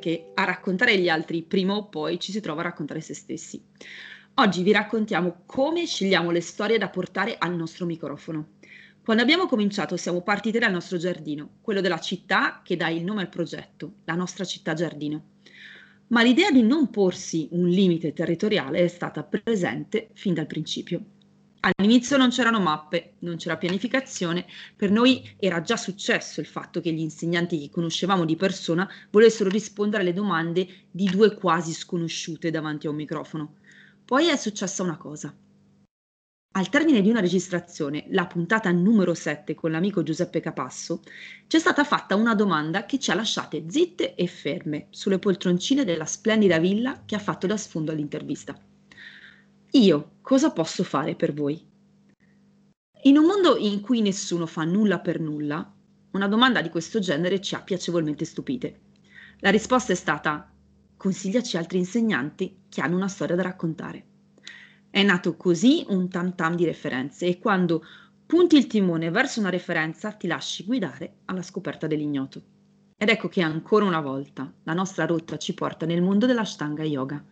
perché a raccontare gli altri prima o poi ci si trova a raccontare se stessi. Oggi vi raccontiamo come scegliamo le storie da portare al nostro microfono. Quando abbiamo cominciato siamo partiti dal nostro giardino, quello della città che dà il nome al progetto, la nostra città giardino. Ma l'idea di non porsi un limite territoriale è stata presente fin dal principio. All'inizio non c'erano mappe, non c'era pianificazione, per noi era già successo il fatto che gli insegnanti che conoscevamo di persona volessero rispondere alle domande di due quasi sconosciute davanti a un microfono. Poi è successa una cosa. Al termine di una registrazione, la puntata numero 7 con l'amico Giuseppe Capasso, c'è stata fatta una domanda che ci ha lasciate zitte e ferme sulle poltroncine della splendida villa che ha fatto da sfondo all'intervista. Io cosa posso fare per voi? In un mondo in cui nessuno fa nulla per nulla, una domanda di questo genere ci ha piacevolmente stupite. La risposta è stata consigliaci altri insegnanti che hanno una storia da raccontare. È nato così un tam tam di referenze e quando punti il timone verso una referenza ti lasci guidare alla scoperta dell'ignoto. Ed ecco che ancora una volta la nostra rotta ci porta nel mondo dell'Ashtanga Yoga.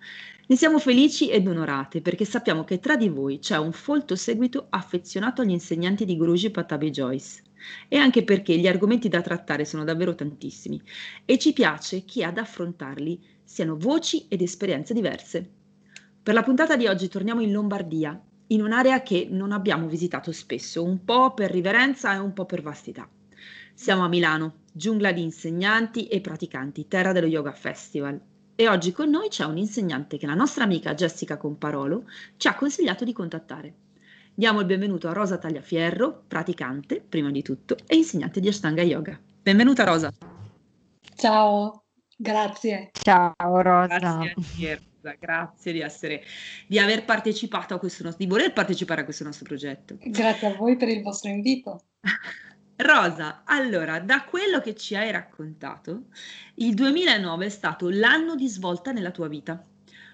Ne siamo felici ed onorate perché sappiamo che tra di voi c'è un folto seguito affezionato agli insegnanti di Guruji Patabi Joyce e anche perché gli argomenti da trattare sono davvero tantissimi e ci piace che ad affrontarli siano voci ed esperienze diverse. Per la puntata di oggi torniamo in Lombardia, in un'area che non abbiamo visitato spesso, un po' per riverenza e un po' per vastità. Siamo a Milano, giungla di insegnanti e praticanti, terra dello Yoga Festival, e oggi con noi c'è un insegnante che la nostra amica Jessica Comparolo ci ha consigliato di contattare. Diamo il benvenuto a Rosa Tagliafierro, praticante, prima di tutto, e insegnante di Ashtanga Yoga. Benvenuta Rosa. Ciao, grazie. Ciao Rosa. Grazie, grazie di, essere, di aver partecipato a questo nostro, di voler partecipare a questo nostro progetto. Grazie a voi per il vostro invito. Rosa, allora, da quello che ci hai raccontato, il 2009 è stato l'anno di svolta nella tua vita.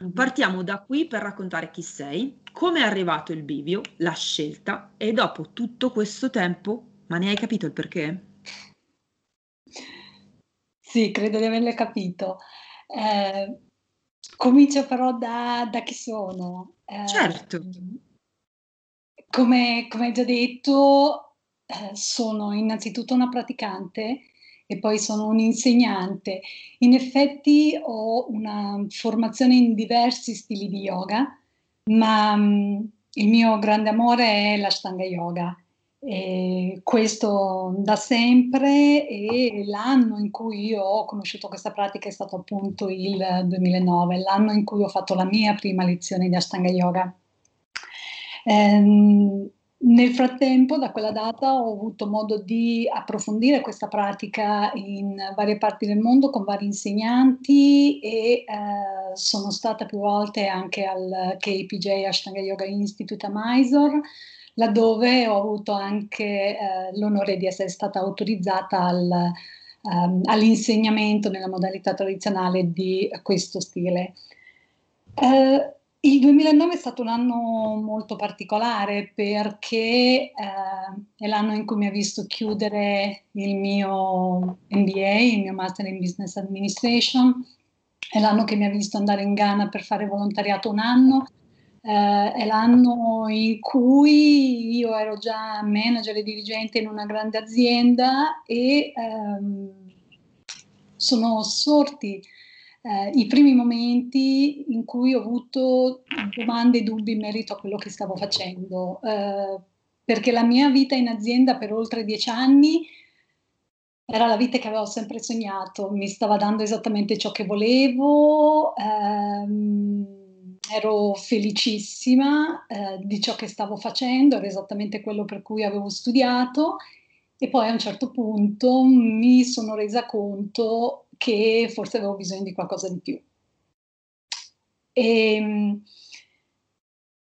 Mm-hmm. Partiamo da qui per raccontare chi sei, come è arrivato il bivio, la scelta e dopo tutto questo tempo, ma ne hai capito il perché? Sì, credo di averle capito. Eh, comincio però da, da chi sono. Eh, certo. Come, come hai già detto, eh, sono innanzitutto una praticante e poi sono un insegnante. In effetti ho una formazione in diversi stili di yoga, ma mh, mm, il mio grande amore è l'Ashtanga Yoga. E questo da sempre e l'anno in cui io ho conosciuto questa pratica è stato appunto il 2009, l'anno in cui ho fatto la mia prima lezione di Ashtanga Yoga. Ehm, nel frattempo, da quella data, ho avuto modo di approfondire questa pratica in varie parti del mondo con vari insegnanti e eh, sono stata più volte anche al KPJ Ashtanga Yoga Institute a Mysore, laddove ho avuto anche eh, l'onore di essere stata autorizzata al, um, all'insegnamento nella modalità tradizionale di questo stile. Eh, il 2009 è stato un anno molto particolare perché eh, è l'anno in cui mi ha visto chiudere il mio MBA, il mio Master in Business Administration, è l'anno che mi ha visto andare in Ghana per fare volontariato un anno, eh, è l'anno in cui io ero già manager e dirigente in una grande azienda e ehm, sono sorti eh, i primi momenti in cui ho avuto domande e dubbi in merito a quello che stavo facendo, eh, perché la mia vita in azienda per oltre dieci anni era la vita che avevo sempre sognato, mi stava dando esattamente ciò che volevo, ehm, ero felicissima eh, di ciò che stavo facendo, era esattamente quello per cui avevo studiato e poi a un certo punto mi sono resa conto che forse avevo bisogno di qualcosa di più. E ehm,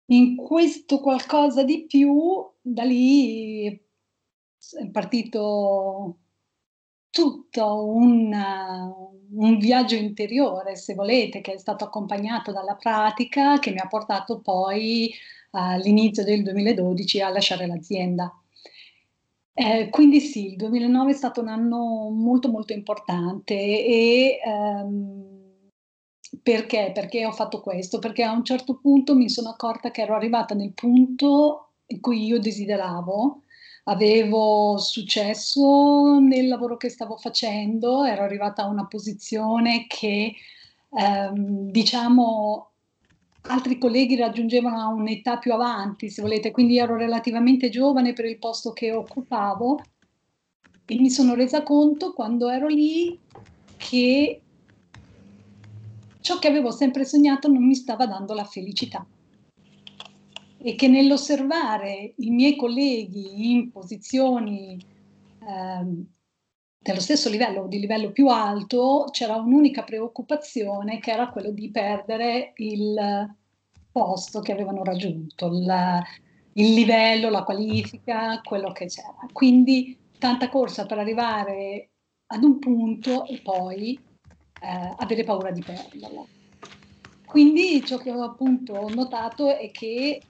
in questo qualcosa di più, da lì è partito tutto un, un, viaggio interiore, se volete, che è stato accompagnato dalla pratica, che mi ha portato poi all'inizio del 2012 a lasciare l'azienda. Eh, quindi sì, il 2009 è stato un anno molto molto importante e ehm, perché? Perché ho fatto questo? Perché a un certo punto mi sono accorta che ero arrivata nel punto in cui io desideravo, avevo successo nel lavoro che stavo facendo, ero arrivata a una posizione che ehm, diciamo altri colleghi raggiungevano a un'età più avanti, se volete, quindi ero relativamente giovane per il posto che occupavo. E mi sono resa conto quando ero lì che ciò che avevo sempre sognato non mi stava dando la felicità. E che nell'osservare i miei colleghi in posizioni ehm, dello stesso livello o di livello più alto c'era un'unica preoccupazione che era quello di perdere il posto che avevano raggiunto, il, il livello, la qualifica, quello che c'era. Quindi tanta corsa per arrivare ad un punto e poi eh, avere paura di perderlo. Quindi ciò che ho appunto notato è che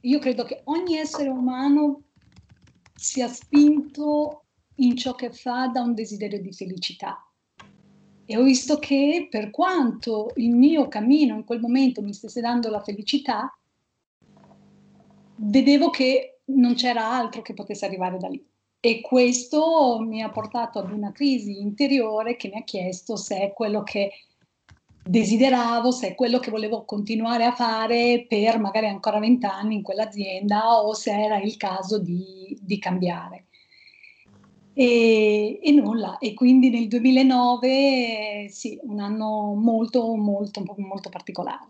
io credo che ogni essere umano sia spinto in ciò che fa da un desiderio di felicità. E ho visto che per quanto il mio cammino in quel momento mi stesse dando la felicità, vedevo che non c'era altro che potesse arrivare da lì. E questo mi ha portato ad una crisi interiore che mi ha chiesto se è quello che desideravo, se è quello che volevo continuare a fare per magari ancora vent'anni in quell'azienda o se era il caso di, di cambiare. E, e, nulla, e quindi nel 2009 sì, un anno molto, molto, molto particolare.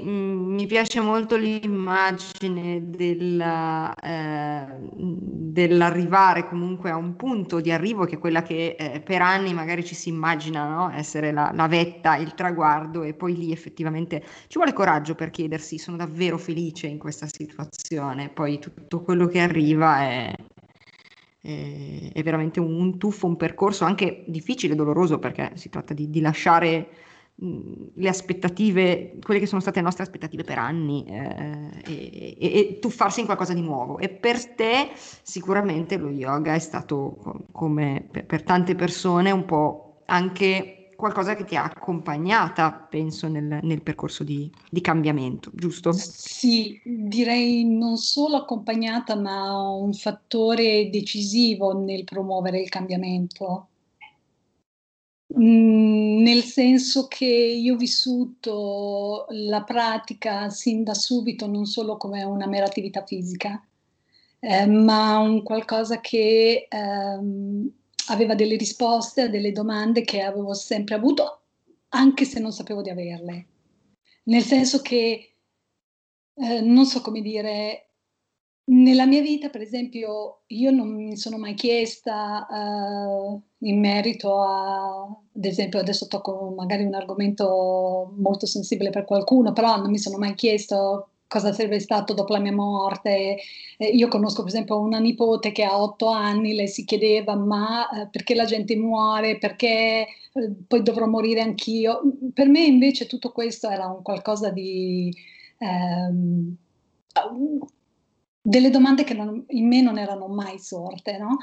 Mm, mi piace molto l'immagine della, eh, dell'arrivare comunque a un punto di arrivo che è quella che eh, per anni magari ci si immagina no? essere la, la, vetta, il traguardo e poi lì effettivamente ci vuole coraggio per chiedersi sono davvero felice in questa situazione, poi tutto quello che arriva è, è, è veramente un, un tuffo, un percorso anche difficile, doloroso perché si tratta di, di lasciare le aspettative, quelle che sono state le nostre aspettative per anni eh, e, e, e, tuffarsi in qualcosa di nuovo. E per te sicuramente lo yoga è stato, come per, per tante persone, un po' anche qualcosa che ti ha accompagnata, penso, nel, nel percorso di, di, cambiamento, giusto? Sì, direi non solo accompagnata, ma un fattore decisivo nel promuovere il cambiamento. Mm, nel senso che io ho vissuto la pratica sin da subito non solo come una mera attività fisica, eh, ma un qualcosa che ehm, aveva delle risposte a delle domande che avevo sempre avuto, anche se non sapevo di averle. Nel senso che, eh, non so come dire, nella mia vita, per esempio, io non mi sono mai chiesta uh, in merito a, ad esempio, adesso tocco magari un argomento molto sensibile per qualcuno, però non mi sono mai chiesto cosa sarebbe stato dopo la mia morte. Eh, io conosco per esempio una nipote che ha otto anni, lei si chiedeva ma eh, perché la gente muore, perché eh, poi dovrò morire anch'io. Per me invece tutto questo era un qualcosa di... Ehm, delle domande che non, in me non erano mai sorte, no?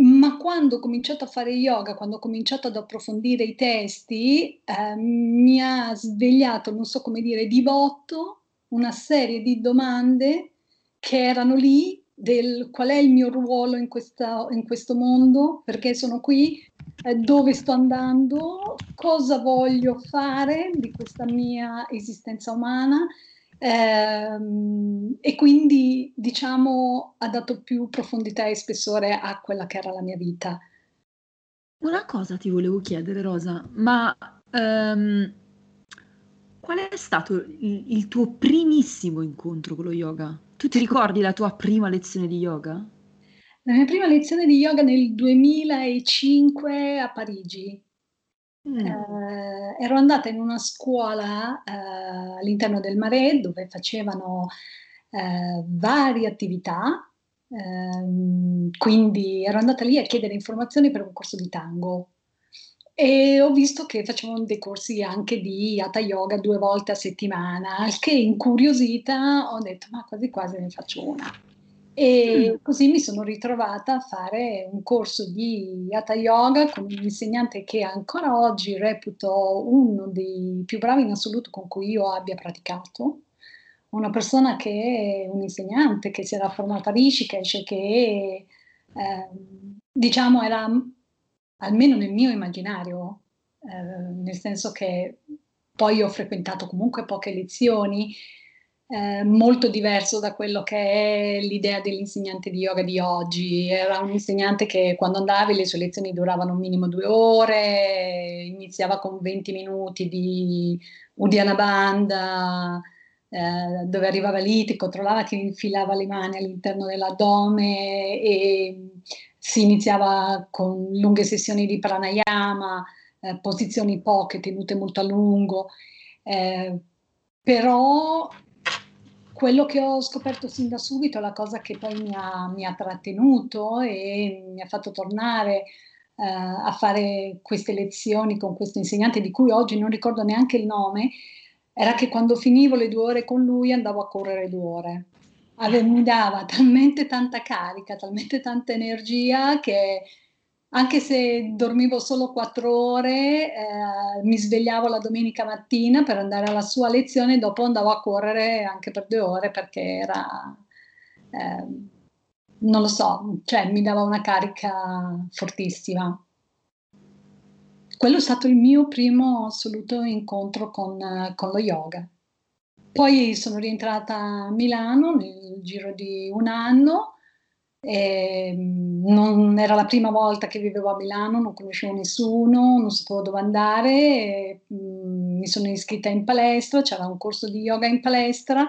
Ma quando ho cominciato a fare yoga, quando ho cominciato ad approfondire i testi, eh, mi ha svegliato, non so come dire, di botto una serie di domande che erano lì del qual è il mio ruolo in, questa, in questo mondo, perché sono qui, eh, dove sto andando, cosa voglio fare di questa mia esistenza umana Ehm, e quindi diciamo ha dato più profondità e spessore a quella che era la mia vita. Una cosa ti volevo chiedere, Rosa, ma um, qual è stato il, il, tuo primissimo incontro con lo yoga? Tu ti ricordi la tua prima lezione di yoga? La mia prima lezione di yoga nel 2005 a Parigi. Mm. Eh, ero andata in una scuola eh, all'interno del Marais dove facevano eh, varie attività, ehm, quindi ero andata lì a chiedere informazioni per un corso di tango e ho visto che facevano dei corsi anche di Hatha Yoga due volte a settimana, al che incuriosita ho detto ma quasi quasi ne faccio una. E mm. così mi sono ritrovata a fare un corso di Hatha Yoga con un insegnante che ancora oggi reputo uno dei più bravi in assoluto con cui io abbia praticato. Una persona che è un insegnante che si era formata a Rishikesh, che eh, diciamo era almeno nel mio immaginario, eh, nel senso che poi ho frequentato comunque poche lezioni eh, molto diverso da quello che è l'idea dell'insegnante di yoga di oggi. Era un insegnante che quando andavi le sue lezioni duravano un minimo due ore, iniziava con 20 minuti di Udiana Banda, eh, dove arrivava lì, ti controllava, ti infilava le mani all'interno dell'addome e si iniziava con lunghe sessioni di pranayama, eh, posizioni poche tenute molto a lungo. Eh, però quello che ho scoperto sin da subito, la cosa che poi mi ha, mi ha trattenuto e mi ha fatto tornare uh, a fare queste lezioni con questo insegnante di cui oggi non ricordo neanche il nome, era che quando finivo le due ore con lui andavo a correre due ore. Ave, mi dava talmente tanta carica, talmente tanta energia che anche se dormivo solo quattro ore, eh, mi svegliavo la domenica mattina per andare alla sua lezione e dopo andavo a correre anche per due ore perché era, eh, non lo so, cioè mi dava una carica fortissima. Quello è stato il mio primo assoluto incontro con, con lo yoga. Poi sono rientrata a Milano nel giro di un anno ehm, non era la prima volta che vivevo a Milano, non conoscevo nessuno, non sapevo dove andare, e, mh, mm, mi sono iscritta in palestra, c'era un corso di yoga in palestra,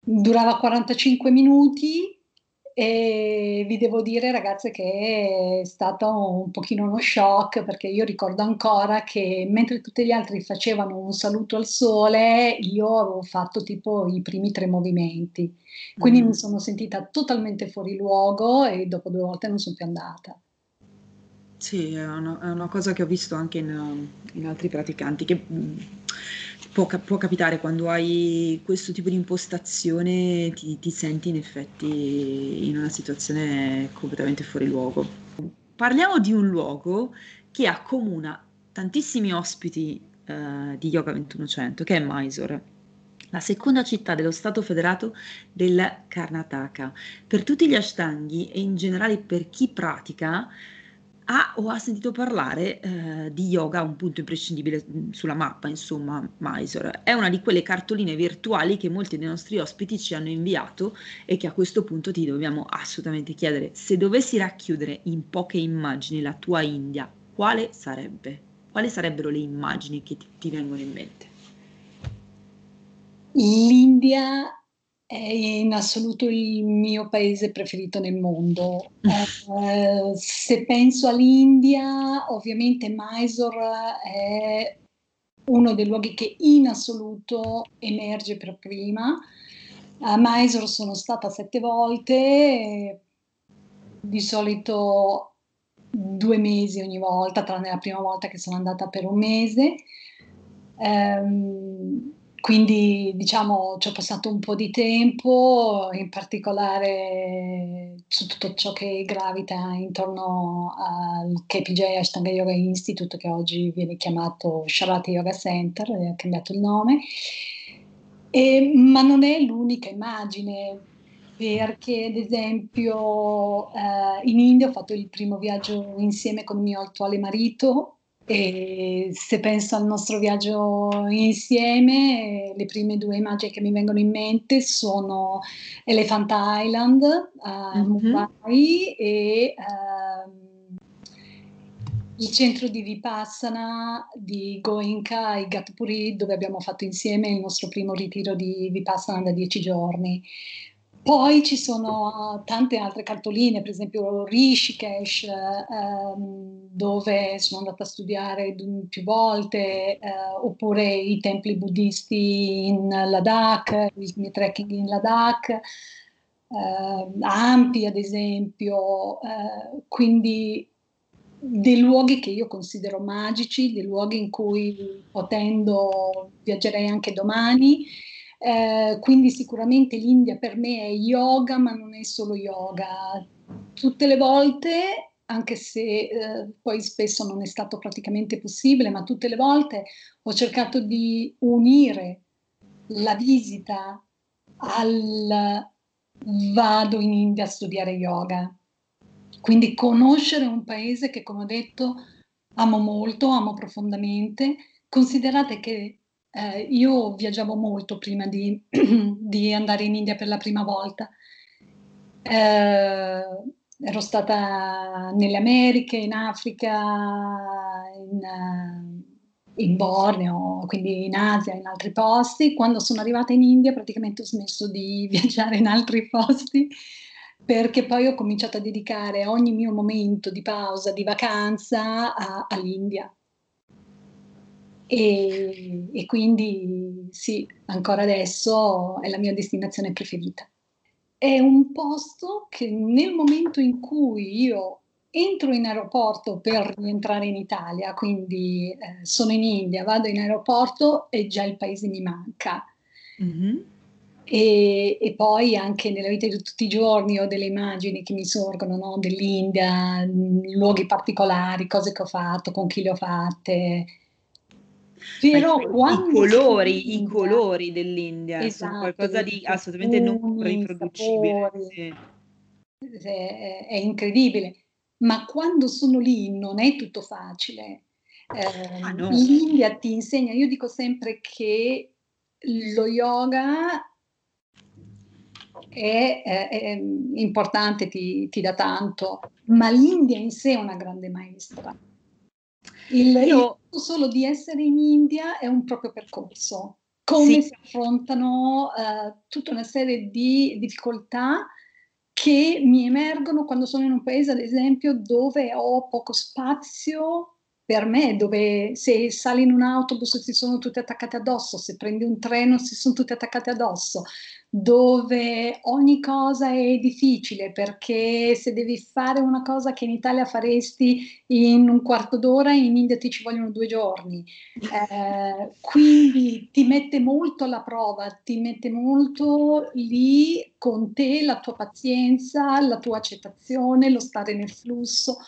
durava 45 minuti e vi devo dire ragazze che è stato un pochino uno shock perché io ricordo ancora che mentre tutti gli altri facevano un saluto al sole, io avevo fatto tipo i primi tre movimenti. Quindi mm. mi sono sentita totalmente fuori luogo e dopo due volte non sono più andata. Sì, è una, è una cosa che ho visto anche in, in altri praticanti, che mm, può, può, capitare quando hai questo tipo di impostazione, ti, ti, senti in effetti in una situazione completamente fuori luogo. Parliamo di un luogo che accomuna tantissimi ospiti eh, di Yoga 2100, che è Mysore la seconda città dello Stato federato del Karnataka. Per tutti gli ashtanghi e in generale per chi pratica, ha o ha sentito parlare eh, di yoga, un punto imprescindibile mm, sulla mappa, insomma, Mysore. È una di quelle cartoline virtuali che molti dei nostri ospiti ci hanno inviato e che a questo punto ti dobbiamo assolutamente chiedere. Se dovessi racchiudere in poche immagini la tua India, quale sarebbe? Quali sarebbero le immagini che ti, ti vengono in mente? L'India è in assoluto il mio paese preferito nel mondo. Eh, se penso all'India, ovviamente Mysore è uno dei luoghi che in assoluto emerge per prima. A Mysore sono stata sette volte, di solito due mesi ogni volta, tranne la prima volta che sono andata per un mese. Um, quindi diciamo ci ho passato un po' di tempo, in particolare su tutto ciò che gravita intorno al KPJ Ashtanga Yoga Institute, che oggi viene chiamato Sharati Yoga Center, ha cambiato il nome. E, ma non è l'unica immagine, perché ad esempio eh, in India ho fatto il primo viaggio insieme con il mio attuale marito e se penso al nostro viaggio insieme, le prime due immagini che mi vengono in mente sono Elephant Island a mm-hmm. Mumbai e um, il centro di Vipassana di Goenka e Gatpuri, dove abbiamo fatto insieme il nostro primo ritiro di Vipassana da dieci giorni. Poi ci sono tante altre cartoline, per esempio Rishikesh, ehm, dove sono andata a studiare più volte, eh, oppure i templi buddisti in Ladakh, i miei trekking in Ladakh, eh, Ampi ad esempio, eh, quindi dei luoghi che io considero magici, dei luoghi in cui potendo viaggerei anche domani Eh, quindi sicuramente l'India per me è yoga, ma non è solo yoga. Tutte le volte, anche se eh, poi spesso non è stato praticamente possibile, ma tutte le volte ho cercato di unire la visita al vado in India a studiare yoga. Quindi conoscere un paese che, come ho detto, amo molto, amo profondamente. Considerate che eh, io viaggiavo molto prima di, di, andare in India per la prima volta. Eh, ero stata nelle Americhe, in Africa, in, uh, in, Borneo, quindi in Asia, in altri posti. Quando sono arrivata in India praticamente ho smesso di viaggiare in altri posti perché poi ho cominciato a dedicare ogni mio momento di pausa, di vacanza a, all'India. E, e, quindi sì, ancora adesso è la mia destinazione preferita. È un posto che nel momento in cui io entro in aeroporto per rientrare in Italia, quindi eh, sono in India, vado in aeroporto e già il paese mi manca. Mm-hmm e, e, poi anche nella vita di tutti i giorni ho delle immagini che mi sorgono no? dell'India, luoghi particolari, cose che ho fatto, con chi le ho fatte. Però i colori, i colori dell'India esatto, sono qualcosa di assolutamente non riproducibile. Sì. È, è, incredibile, ma quando sono lì non è tutto facile. Eh, ah, no. L'India ti insegna, io dico sempre che lo yoga è, è, è importante, ti, ti, dà tanto, ma l'India in sé è una grande maestra. Il, Io... solo di essere in India è un proprio percorso, come sì. si affrontano uh, tutta una serie di difficoltà che mi emergono quando sono in un paese, ad esempio, dove ho poco spazio per me, dove se sali in un autobus si sono tutti attaccati addosso, se prendi un treno si sono tutti attaccati addosso, dove ogni cosa è difficile perché se devi fare una cosa che in Italia faresti in un quarto d'ora, in India ti ci vogliono due giorni. Eh, quindi ti mette molto alla prova, ti mette molto lì con te la tua pazienza, la tua accettazione, lo stare nel flusso.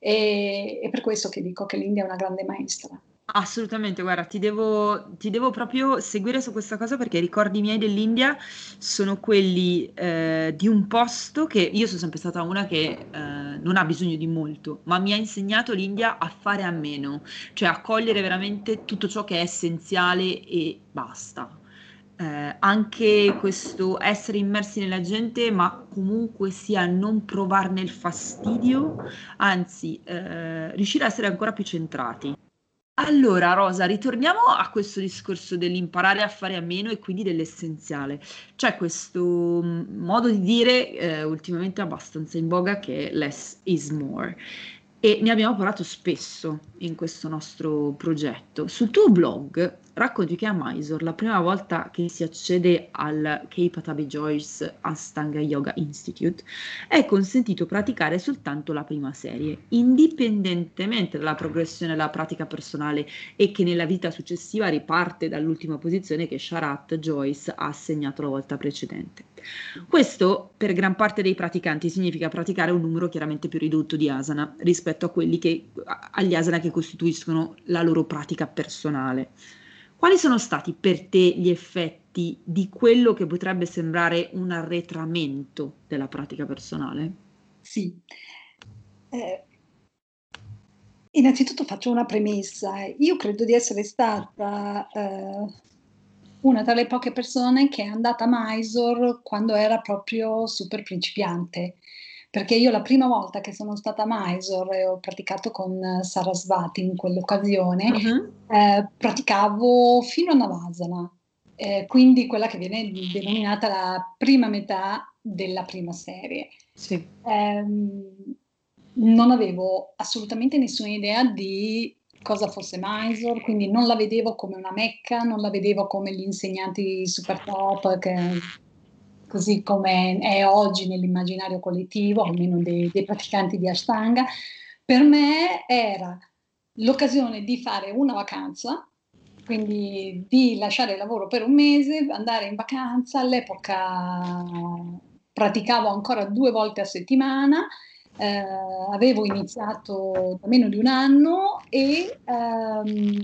E è per questo che dico che l'India è una grande maestra. Assolutamente, guarda, ti devo, ti devo proprio seguire su questa cosa perché i ricordi miei dell'India sono quelli eh, di un posto che io sono sempre stata una che eh, non ha bisogno di molto, ma mi ha insegnato l'India a fare a meno, cioè a cogliere veramente tutto ciò che è essenziale e basta. Eh, anche questo essere immersi nella gente, ma comunque sia non provarne il fastidio, anzi eh, riuscire a essere ancora più centrati. Allora, Rosa, ritorniamo a questo discorso dell'imparare a fare a meno e quindi dell'essenziale. C'è questo mm, modo di dire eh, ultimamente abbastanza in voga che è less is more e ne abbiamo parlato spesso in questo nostro progetto. Sul tuo blog racconti che a Mysore la prima volta che si accede al K. Patabi Joyce Astanga Yoga Institute è consentito praticare soltanto la prima serie, indipendentemente dalla progressione della pratica personale e che nella vita successiva riparte dall'ultima posizione che Sharat Joyce ha assegnato la volta precedente. Questo per gran parte dei praticanti significa praticare un numero chiaramente più ridotto di asana rispetto a quelli che, agli asana che costituiscono la loro pratica personale. Quali sono stati per te gli effetti di quello che potrebbe sembrare un arretramento della pratica personale? Sì. Eh, innanzitutto faccio una premessa. Io credo di essere stata eh, una tra le poche persone che è andata a Mysore quando era proprio super principiante perché io la prima volta che sono stata a Mysore e ho praticato con Sarasvati in quell'occasione, uh-huh. eh, praticavo fino a Navasana, eh, quindi quella che viene denominata la prima metà della prima serie. Sì. Eh, non avevo assolutamente nessuna idea di cosa fosse Mysore, quindi non la vedevo come una mecca, non la vedevo come gli insegnanti super top che così come è oggi nell'immaginario collettivo, almeno dei, dei praticanti di Ashtanga, per me era l'occasione di fare una vacanza quindi di lasciare il lavoro per un mese, andare in vacanza, all'epoca praticavo ancora due volte a settimana, eh, avevo iniziato da meno di un anno e ehm,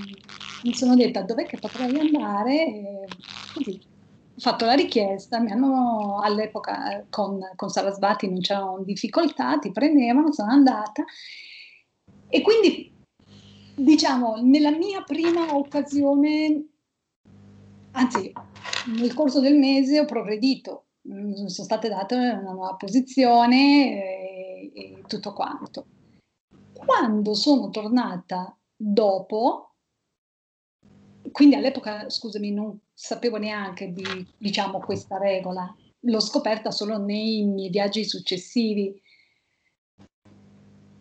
mi sono detta dov'è che potrei andare? E così ho fatto la richiesta, mi hanno all'epoca con, con Sarasvati non c'erano difficoltà, ti prendevano, sono andata. E quindi diciamo nella mia prima occasione, anzi nel corso del mese ho progredito, mi sono state date una nuova posizione e, tutto quanto. Quando sono tornata dopo, quindi all'epoca, scusami, non sapevo neanche di diciamo, questa regola, l'ho scoperta solo nei miei viaggi successivi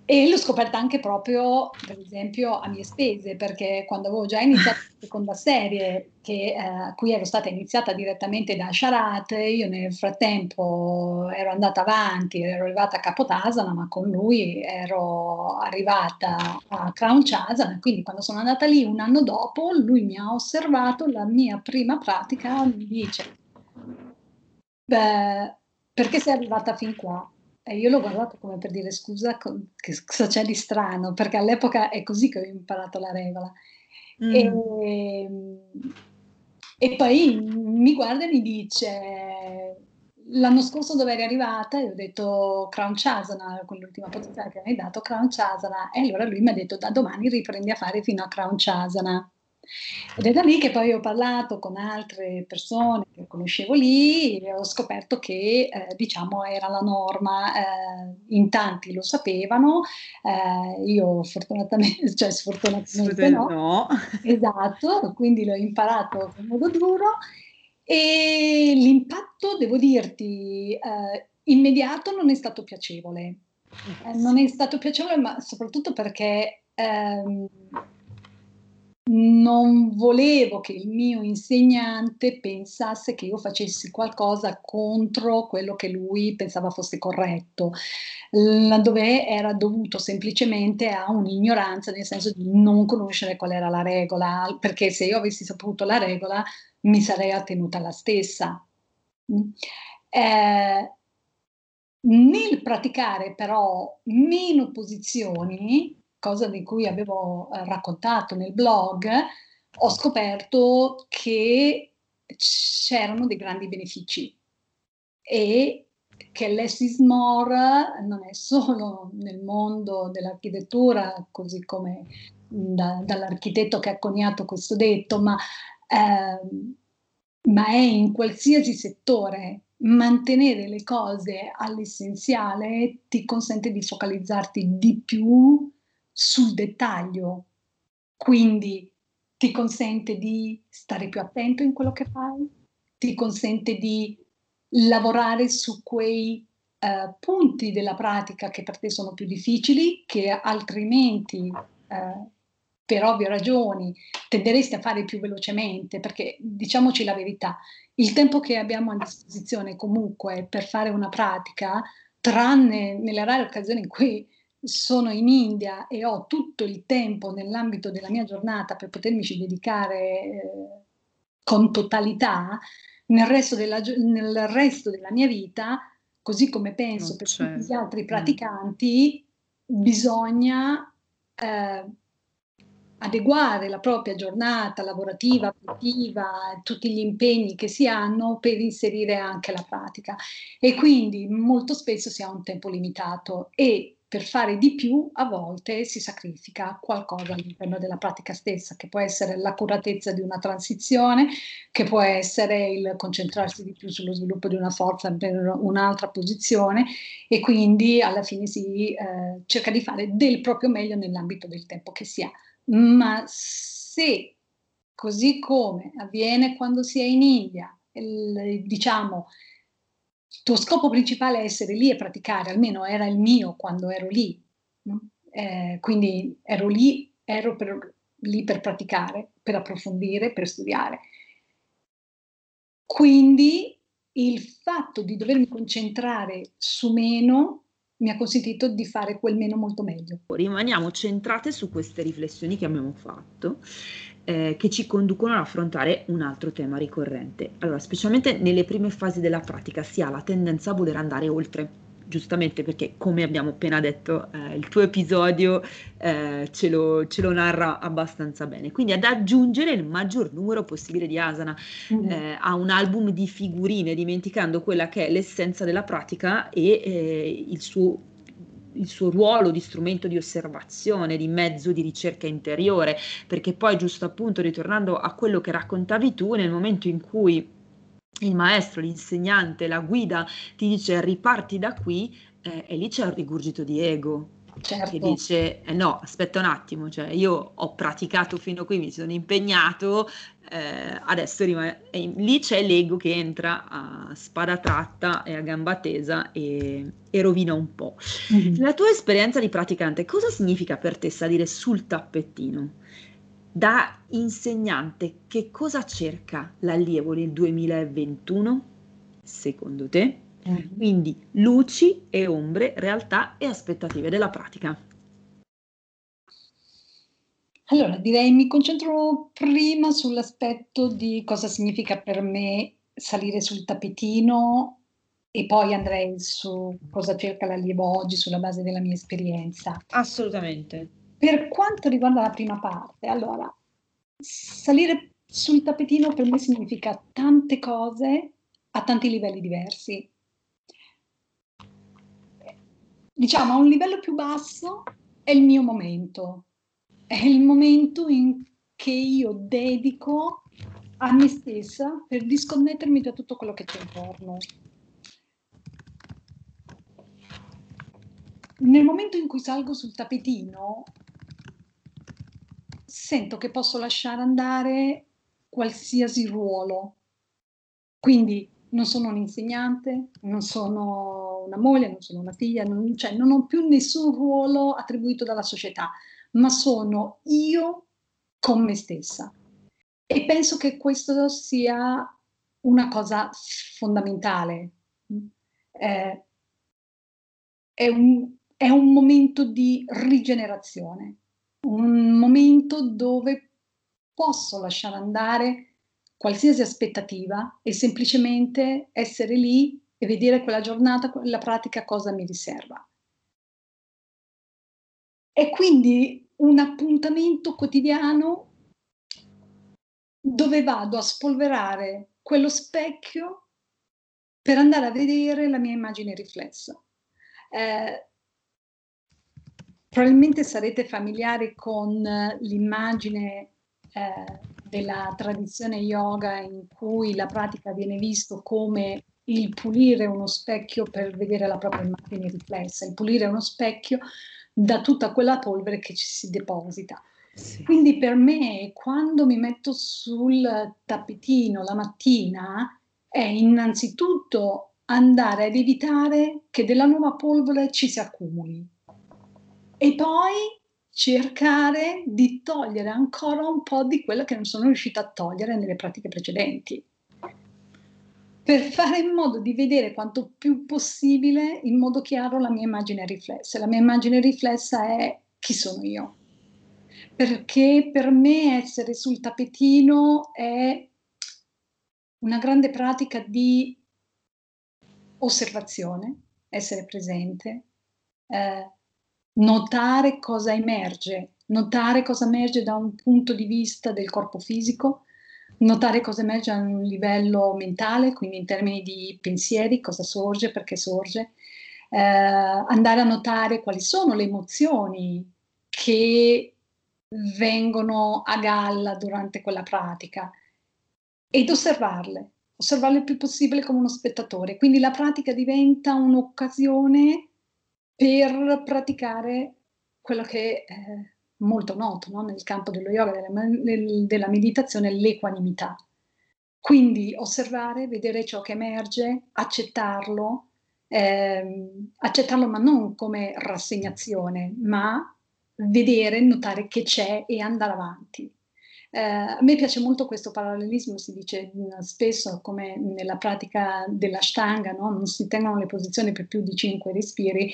e l'ho scoperta anche proprio, per esempio, a mie spese, perché quando avevo già iniziato la seconda serie, che, eh, cui ero stata iniziata direttamente da Sharat, io nel frattempo ero andata avanti, ero arrivata a Capotasana, ma con lui ero arrivata a Crown Chasana, quindi quando sono andata lì un anno dopo, lui mi ha osservato la mia prima pratica, mi dice, beh, perché sei arrivata fin qua? E io l'ho guardato come per dire scusa, che cosa c'è di strano, perché all'epoca è così che ho imparato la regola. Mm. E, e, poi mi guarda e mi dice, l'anno scorso dove eri arrivata? E ho detto Crown Chasana, quell'ultima posizione che mi hai dato, Crown Chasana. E allora lui mi ha detto, da domani riprendi a fare fino a Crown Chasana. Ed è da lì che poi ho parlato con altre persone che conoscevo lì e ho scoperto che eh, diciamo era la norma, eh, in tanti lo sapevano, eh, io fortunatamente, cioè sfortunatamente no, no. esatto, quindi l'ho imparato in modo duro e l'impatto, devo dirti, eh, immediato non è stato piacevole. Eh, non è stato piacevole, ma soprattutto perché ehm, non volevo che il mio insegnante pensasse che io facessi qualcosa contro quello che lui pensava fosse corretto, laddove era dovuto semplicemente a un'ignoranza, nel senso di non conoscere qual era la regola, perché se io avessi saputo la regola mi sarei attenuta alla stessa. Eh, nel praticare però meno posizioni, cosa di cui avevo eh, raccontato nel blog, ho scoperto che c'erano dei grandi benefici e che less is more non è solo nel mondo dell'architettura, così come da, dall'architetto che ha coniato questo detto, ma, eh, ma è in qualsiasi settore. Mantenere le cose all'essenziale ti consente di focalizzarti di più sul dettaglio, quindi ti consente di stare più attento in quello che fai, ti consente di lavorare su quei eh, punti della pratica che per te sono più difficili, che altrimenti eh, per ovvie ragioni tenderesti a fare più velocemente, perché diciamoci la verità, il tempo che abbiamo a disposizione comunque per fare una pratica, tranne nelle rare occasioni in cui sono in India e ho tutto il tempo nell'ambito della mia giornata per potermici dedicare eh, con totalità, nel resto, della, nel resto, della, mia vita, così come penso oh, per certo. tutti gli certo. altri mm. praticanti, mm. bisogna eh, adeguare la propria giornata lavorativa, affettiva, tutti gli impegni che si hanno per inserire anche la pratica. E quindi molto spesso si ha un tempo limitato e per fare di più a volte si sacrifica qualcosa all'interno della pratica stessa, che può essere l'accuratezza di una transizione, che può essere il concentrarsi di più sullo sviluppo di una forza per un'altra posizione e quindi alla fine si eh, cerca di fare del proprio meglio nell'ambito del tempo che si ha. Ma se, così come avviene quando si è in India, il, diciamo, tuo scopo principale è essere lì e praticare, almeno era il mio quando ero lì. Eh, quindi ero lì, ero per, lì per praticare, per approfondire, per studiare. Quindi il fatto di dovermi concentrare su meno mi ha consentito di fare quel meno molto meglio. Rimaniamo centrate su queste riflessioni che abbiamo fatto eh, che ci conducono ad affrontare un altro tema ricorrente. Allora, specialmente nelle prime fasi della pratica si ha la tendenza a voler andare oltre giustamente perché come abbiamo appena detto eh, il tuo episodio eh, ce, lo, ce, lo, narra abbastanza bene quindi ad aggiungere il maggior numero possibile di asana mm-hmm. eh, a un album di figurine dimenticando quella che è l'essenza della pratica e eh, il suo il suo ruolo di strumento di osservazione, di mezzo di ricerca interiore, perché poi giusto appunto ritornando a quello che raccontavi tu, nel momento in cui il maestro, l'insegnante, la guida ti dice riparti da qui eh, e lì c'è un rigurgito di ego. Certo. Che dice: eh no, aspetta un attimo, cioè io ho praticato fino a qui, mi sono impegnato, eh, adesso rimane, lì c'è l'ego che entra a spada tratta e a gamba tesa e, e rovina un po'. Mm-hmm. La tua esperienza di praticante, cosa significa per te salire sul tappettino? Da insegnante, che cosa cerca l'allievo nel 2021, secondo te? Mm-hmm. Quindi luci e ombre, realtà e aspettative della pratica. Allora, direi mi concentro prima sull'aspetto di cosa significa per me salire sul tappetino e poi andrei su cosa cerca l'allievo oggi sulla base della mia esperienza. Assolutamente. Per quanto riguarda la prima parte, allora, salire sul tappetino per me significa tante cose a tanti livelli diversi. Diciamo, a un livello più basso è il mio momento, è il momento in che io dedico a me stessa per disconnettermi da tutto quello che c'è intorno. Nel momento in cui salgo sul tappetino, sento che posso lasciare andare qualsiasi ruolo. Quindi non sono un insegnante, non sono una moglie, non sono una figlia, non, cioè non ho più nessun ruolo attribuito dalla società, ma sono io con me stessa. E penso che questo sia una cosa fondamentale. Eh, è, un, è un momento di rigenerazione un momento dove posso lasciare andare qualsiasi aspettativa e semplicemente essere lì e vedere quella giornata, la pratica cosa mi riserva. È quindi un appuntamento quotidiano dove vado a spolverare quello specchio per andare a vedere la mia immagine riflessa. Eh, Probabilmente sarete familiari con l'immagine eh, della tradizione yoga in cui la pratica viene vista come il pulire uno specchio per vedere la propria immagine riflessa, il pulire uno specchio da tutta quella polvere che ci si deposita. Sì. Quindi per me quando mi metto sul tappetino la mattina è innanzitutto andare ad evitare che della nuova polvere ci si accumuli e poi cercare di togliere ancora un po' di quello che non sono riuscita a togliere nelle pratiche precedenti, per fare in modo di vedere quanto più possibile in modo chiaro la mia immagine riflessa. La mia immagine riflessa è chi sono io, perché per me essere sul tappetino è una grande pratica di osservazione, essere presente, eh, notare cosa emerge, notare cosa emerge da un punto di vista del corpo fisico, notare cosa emerge a un livello mentale, quindi in termini di pensieri, cosa sorge, perché sorge, eh, andare a notare quali sono le emozioni che vengono a galla durante quella pratica ed osservarle, osservarle il più possibile come uno spettatore. Quindi la pratica diventa un'occasione per praticare quello che è molto noto no? nel campo dello yoga, della, della meditazione, l'equanimità. Quindi osservare, vedere ciò che emerge, accettarlo, ehm, accettarlo ma non come rassegnazione, ma vedere, notare che c'è e andare avanti. Eh, a me piace molto questo parallelismo, si dice spesso come nella pratica dell'ashtanga, no? non si tengono le posizioni per più di cinque respiri,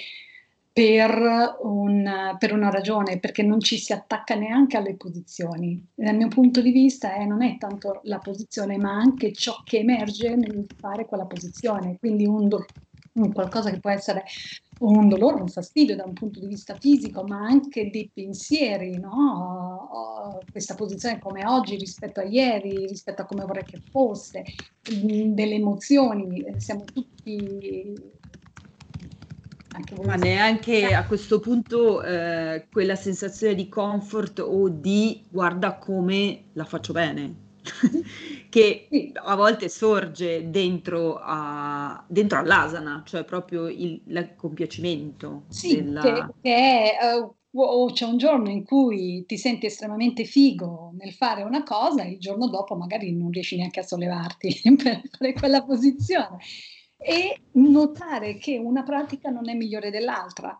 per, un, per, una ragione, perché non ci si attacca neanche alle posizioni. Dal mio punto di vista è, non è tanto la posizione, ma anche ciò che emerge nel fare quella posizione, quindi un, do, un qualcosa che può essere un dolore, un fastidio da un punto di vista fisico, ma anche dei pensieri, no? questa posizione come oggi rispetto a ieri, rispetto a come vorrei che fosse, delle emozioni, siamo tutti ma neanche a questo punto eh, quella sensazione di comfort o di guarda come la faccio bene, che a volte sorge dentro, a, dentro all'asana, cioè proprio il, il compiacimento. Sì, della... che, che è, uh, o c'è un giorno in cui ti senti estremamente figo nel fare una cosa e il giorno dopo magari non riesci neanche a sollevarti per fare quella posizione e notare che una pratica non è migliore dell'altra,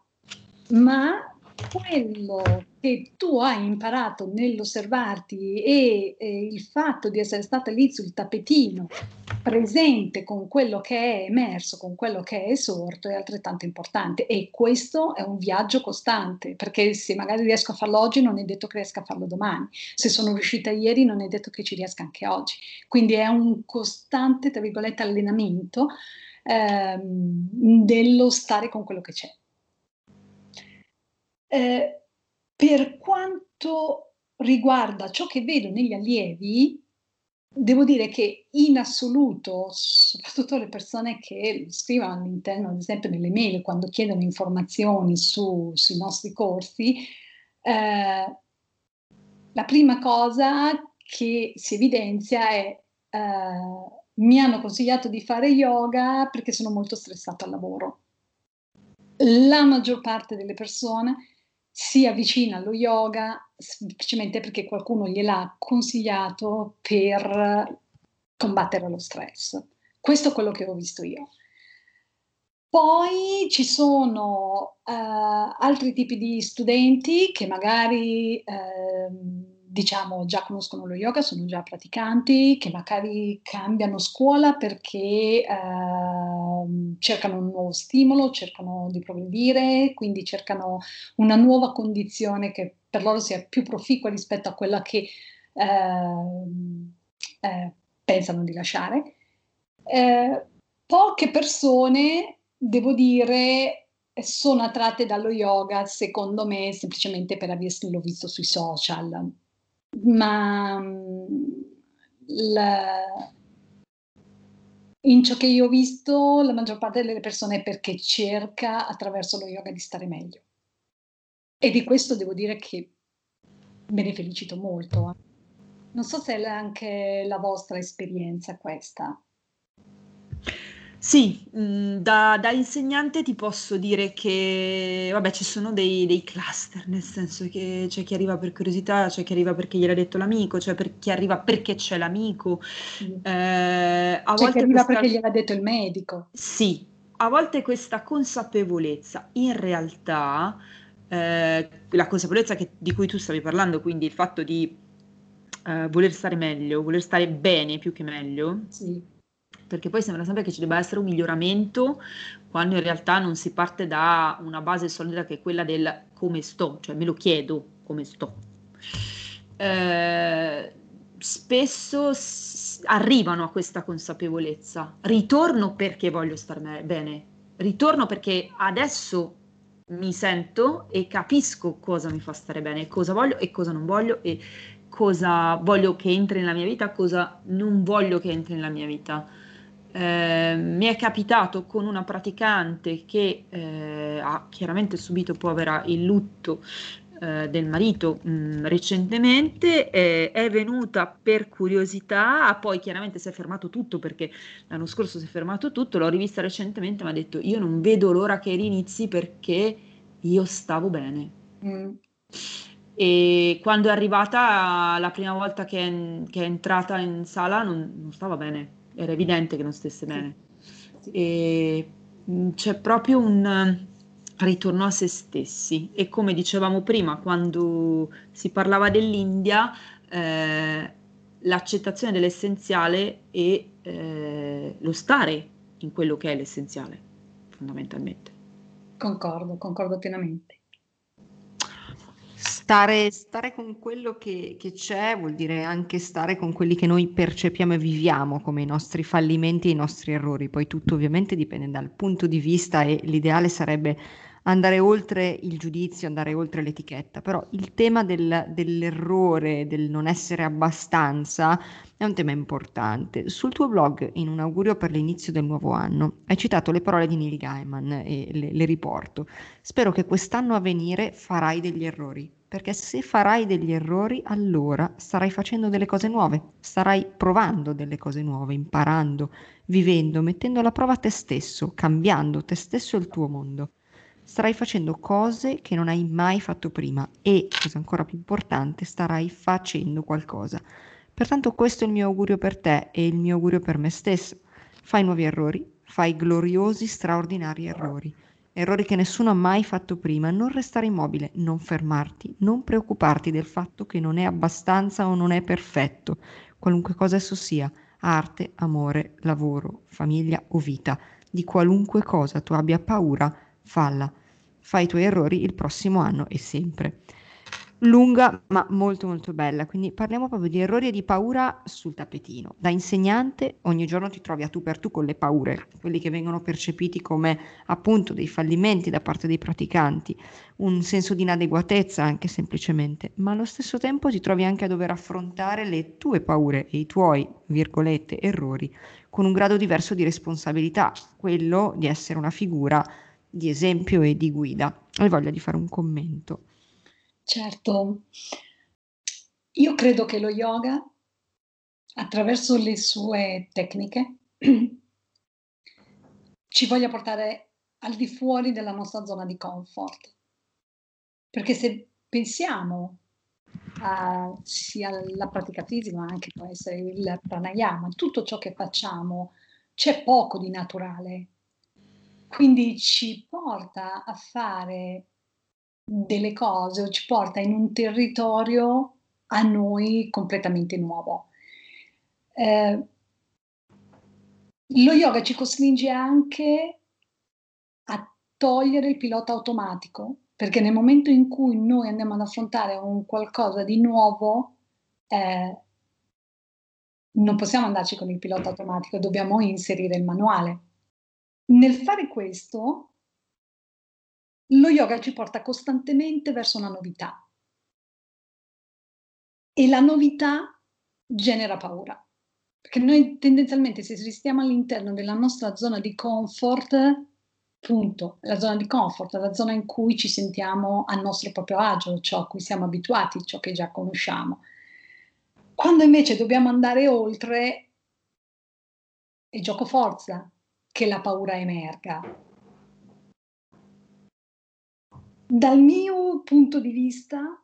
ma quello che tu hai imparato nell'osservarti e, e, il fatto di essere stata lì sul tappetino, presente con quello che è emerso, con quello che è esorto, è altrettanto importante. E questo è un viaggio costante, perché se magari riesco a farlo oggi non è detto che riesca a farlo domani. Se sono riuscita ieri non è detto che ci riesca anche oggi. Quindi è un costante, tra virgolette, allenamento ehm, dello stare con quello che c'è. Eh, per quanto riguarda ciò che vedo negli allievi, devo dire che in assoluto, soprattutto le persone che scrivono all'interno, ad esempio nelle mail, quando chiedono informazioni su, sui nostri corsi, eh, la prima cosa che si evidenzia è eh, mi hanno consigliato di fare yoga perché sono molto stressata al lavoro. La maggior parte delle persone si avvicina allo yoga semplicemente perché qualcuno gliel'ha consigliato per combattere lo stress. Questo è quello che ho visto io. Poi ci sono uh, altri tipi di studenti che magari uh, diciamo già conoscono lo yoga, sono già praticanti, che magari cambiano scuola perché eh, cercano un nuovo stimolo, cercano di progredire, quindi cercano una nuova condizione che per loro sia più proficua rispetto a quella che eh, eh, pensano di lasciare. Eh, poche persone, devo dire, sono attratte dallo yoga, secondo me, semplicemente per averlo visto sui social ma mm, la, in ciò che io ho visto, la maggior parte delle persone è perché cerca attraverso lo yoga di stare meglio. E di questo devo dire che me ne felicito molto. Non so se è anche la vostra esperienza questa. Sì, mhmm, da da insegnante ti posso dire che, vabbè, ci sono dei dei cluster, nel senso che c'è chi arriva per curiosità, c'è chi arriva perché gliel'ha detto l'amico, c'è per chi arriva perché c'è l'amico. Ehm, a C'è chi arriva questa perché gliel'ha detto il medico. Sì, a volte questa consapevolezza in realtà, ehm, la consapevolezza che di cui tu stavi parlando, quindi il fatto di, ehm, voler stare meglio, voler stare bene più che meglio Sì perché poi sembra sempre che ci debba essere un miglioramento quando in realtà non si parte da una base solida che è quella del come sto, cioè me lo chiedo come sto. Eh, spesso s- arrivano a questa consapevolezza, ritorno perché voglio stare bene, ritorno perché adesso mi sento e capisco cosa mi fa stare bene, cosa voglio e cosa non voglio e cosa voglio che entri nella mia vita, cosa non voglio che entri nella mia vita. Eh, mi è capitato con una praticante che eh, ha chiaramente subito povera il lutto eh, del marito mh, mm, recentemente, è venuta per curiosità, poi chiaramente si è fermato tutto perché l'anno scorso si è fermato tutto, l'ho rivista recentemente, mi ha detto io non vedo l'ora che rinizi perché io stavo bene. Mm. E quando è arrivata la prima volta che è, che è entrata in sala non, non stava bene era evidente che non stesse bene. E mm, c'è proprio un ritorno a se stessi e come dicevamo prima quando si parlava dell'India eh, l'accettazione dell'essenziale e eh, lo stare in quello che è l'essenziale fondamentalmente Concordo, concordo pienamente. Stare, stare con quello che, che, c'è vuol dire anche stare con quelli che noi percepiamo e viviamo come i nostri fallimenti e i nostri errori. Poi tutto ovviamente dipende dal punto di vista e l'ideale sarebbe andare oltre il giudizio, andare oltre l'etichetta, però il tema del, dell'errore, del non essere abbastanza, è un tema importante. Sul tuo blog, in un augurio per l'inizio del nuovo anno, hai citato le parole di Neil Gaiman e le, le riporto. Spero che quest'anno a venire farai degli errori, perché se farai degli errori, allora starai facendo delle cose nuove, starai provando delle cose nuove, imparando, vivendo, mettendo alla prova te stesso, cambiando te stesso e il tuo mondo starai facendo cose che non hai mai fatto prima e, cosa ancora più importante, starai facendo qualcosa. Pertanto questo è il mio augurio per te e il mio augurio per me stesso. Fai nuovi errori, fai gloriosi, straordinari errori. Errori che nessuno ha mai fatto prima. Non restare immobile, non fermarti, non preoccuparti del fatto che non è abbastanza o non è perfetto, qualunque cosa esso sia, arte, amore, lavoro, famiglia o vita. Di qualunque cosa tu abbia paura, falla fai i tuoi errori il prossimo anno e sempre. Lunga ma molto molto bella, quindi parliamo proprio di errori e di paura sul tappetino. Da insegnante ogni giorno ti trovi a tu per tu con le paure, quelli che vengono percepiti come appunto dei fallimenti da parte dei praticanti, un senso di inadeguatezza anche semplicemente, ma allo stesso tempo ti trovi anche a dover affrontare le tue paure e i tuoi, virgolette, errori con un grado diverso di responsabilità, quello di essere una figura di esempio e di guida. Hai voglia di fare un commento? Certo, io credo che lo yoga, attraverso le sue tecniche, ci voglia portare al di fuori della nostra zona di comfort. Perché se pensiamo a, sia alla pratica fisica, ma anche può essere il pranayama, tutto ciò che facciamo, c'è poco di naturale quindi ci porta a fare delle cose o ci porta in un territorio a noi completamente nuovo. Eh, lo yoga ci costringe anche a togliere il pilota automatico, perché nel momento in cui noi andiamo ad affrontare un qualcosa di nuovo, eh, non possiamo andarci con il pilota automatico, dobbiamo inserire il manuale. Nel fare questo, lo yoga ci porta costantemente verso una novità e la novità genera paura. Perché noi tendenzialmente se restiamo all'interno della nostra zona di comfort, punto, la zona di comfort, la zona in cui ci sentiamo al nostro proprio agio, ciò a cui siamo abituati, ciò che già conosciamo. Quando invece dobbiamo andare oltre, è gioco forza, che la paura emerga. Dal mio punto di vista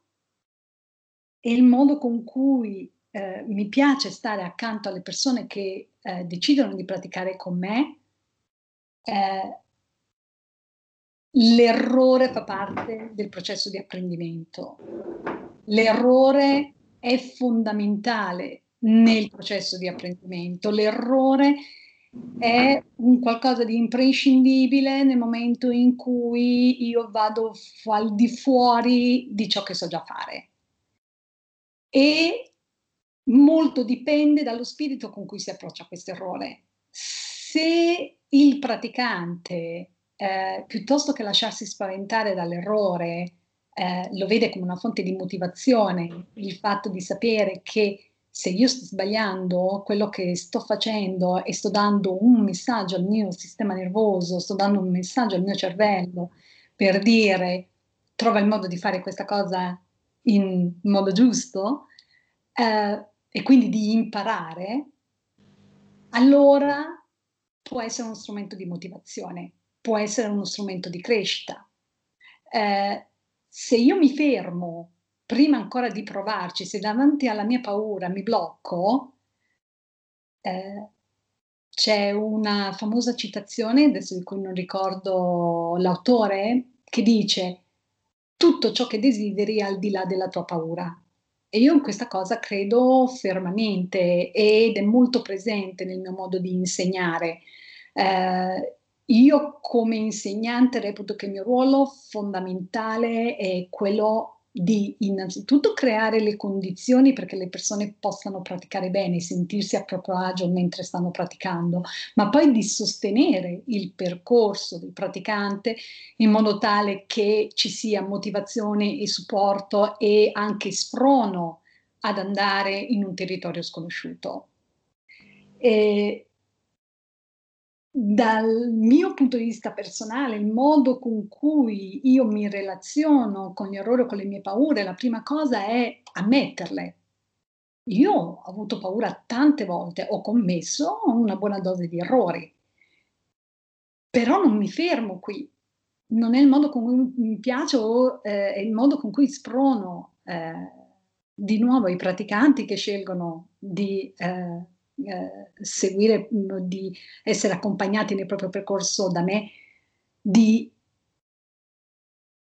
e il modo con cui eh, mi piace stare accanto alle persone che eh, decidono di praticare con me, eh, l'errore fa parte del processo di apprendimento. L'errore è fondamentale nel processo di apprendimento. L'errore è un qualcosa di imprescindibile nel momento in cui io vado al di fuori di ciò che so già fare. E molto dipende dallo spirito con cui si approccia questo errore. Se il praticante, eh, piuttosto che lasciarsi spaventare dall'errore, eh, lo vede come una fonte di motivazione, il fatto di sapere che se io sto sbagliando quello che sto facendo e sto dando un messaggio al mio sistema nervoso, sto dando un messaggio al mio cervello per dire trova il modo di fare questa cosa in modo giusto eh, e quindi di imparare, allora può essere uno strumento di motivazione, può essere uno strumento di crescita. Eh, se io mi fermo prima ancora di provarci, se davanti alla mia paura mi blocco, eh, c'è una famosa citazione, adesso di cui non ricordo l'autore, che dice tutto ciò che desideri al di là della tua paura. E io in questa cosa credo fermamente ed è molto presente nel mio modo di insegnare. Eh, io come insegnante reputo che il mio ruolo fondamentale è quello di innanzitutto creare le condizioni perché le persone possano praticare bene, sentirsi a proprio agio mentre stanno praticando, ma poi di sostenere il percorso del praticante in modo tale che ci sia motivazione e supporto e anche sprono ad andare in un territorio sconosciuto. E dal mio punto di vista personale, il modo con cui io mi relaziono con gli errori o con le mie paure, la prima cosa è ammetterle. Io ho avuto paura tante volte, ho commesso una buona dose di errori, però non mi fermo qui. Non è il modo con cui mi piace o eh, è il modo con cui sprono eh, di nuovo i praticanti che scelgono di eh, eh, seguire, mm, di essere accompagnati nel proprio percorso da me, di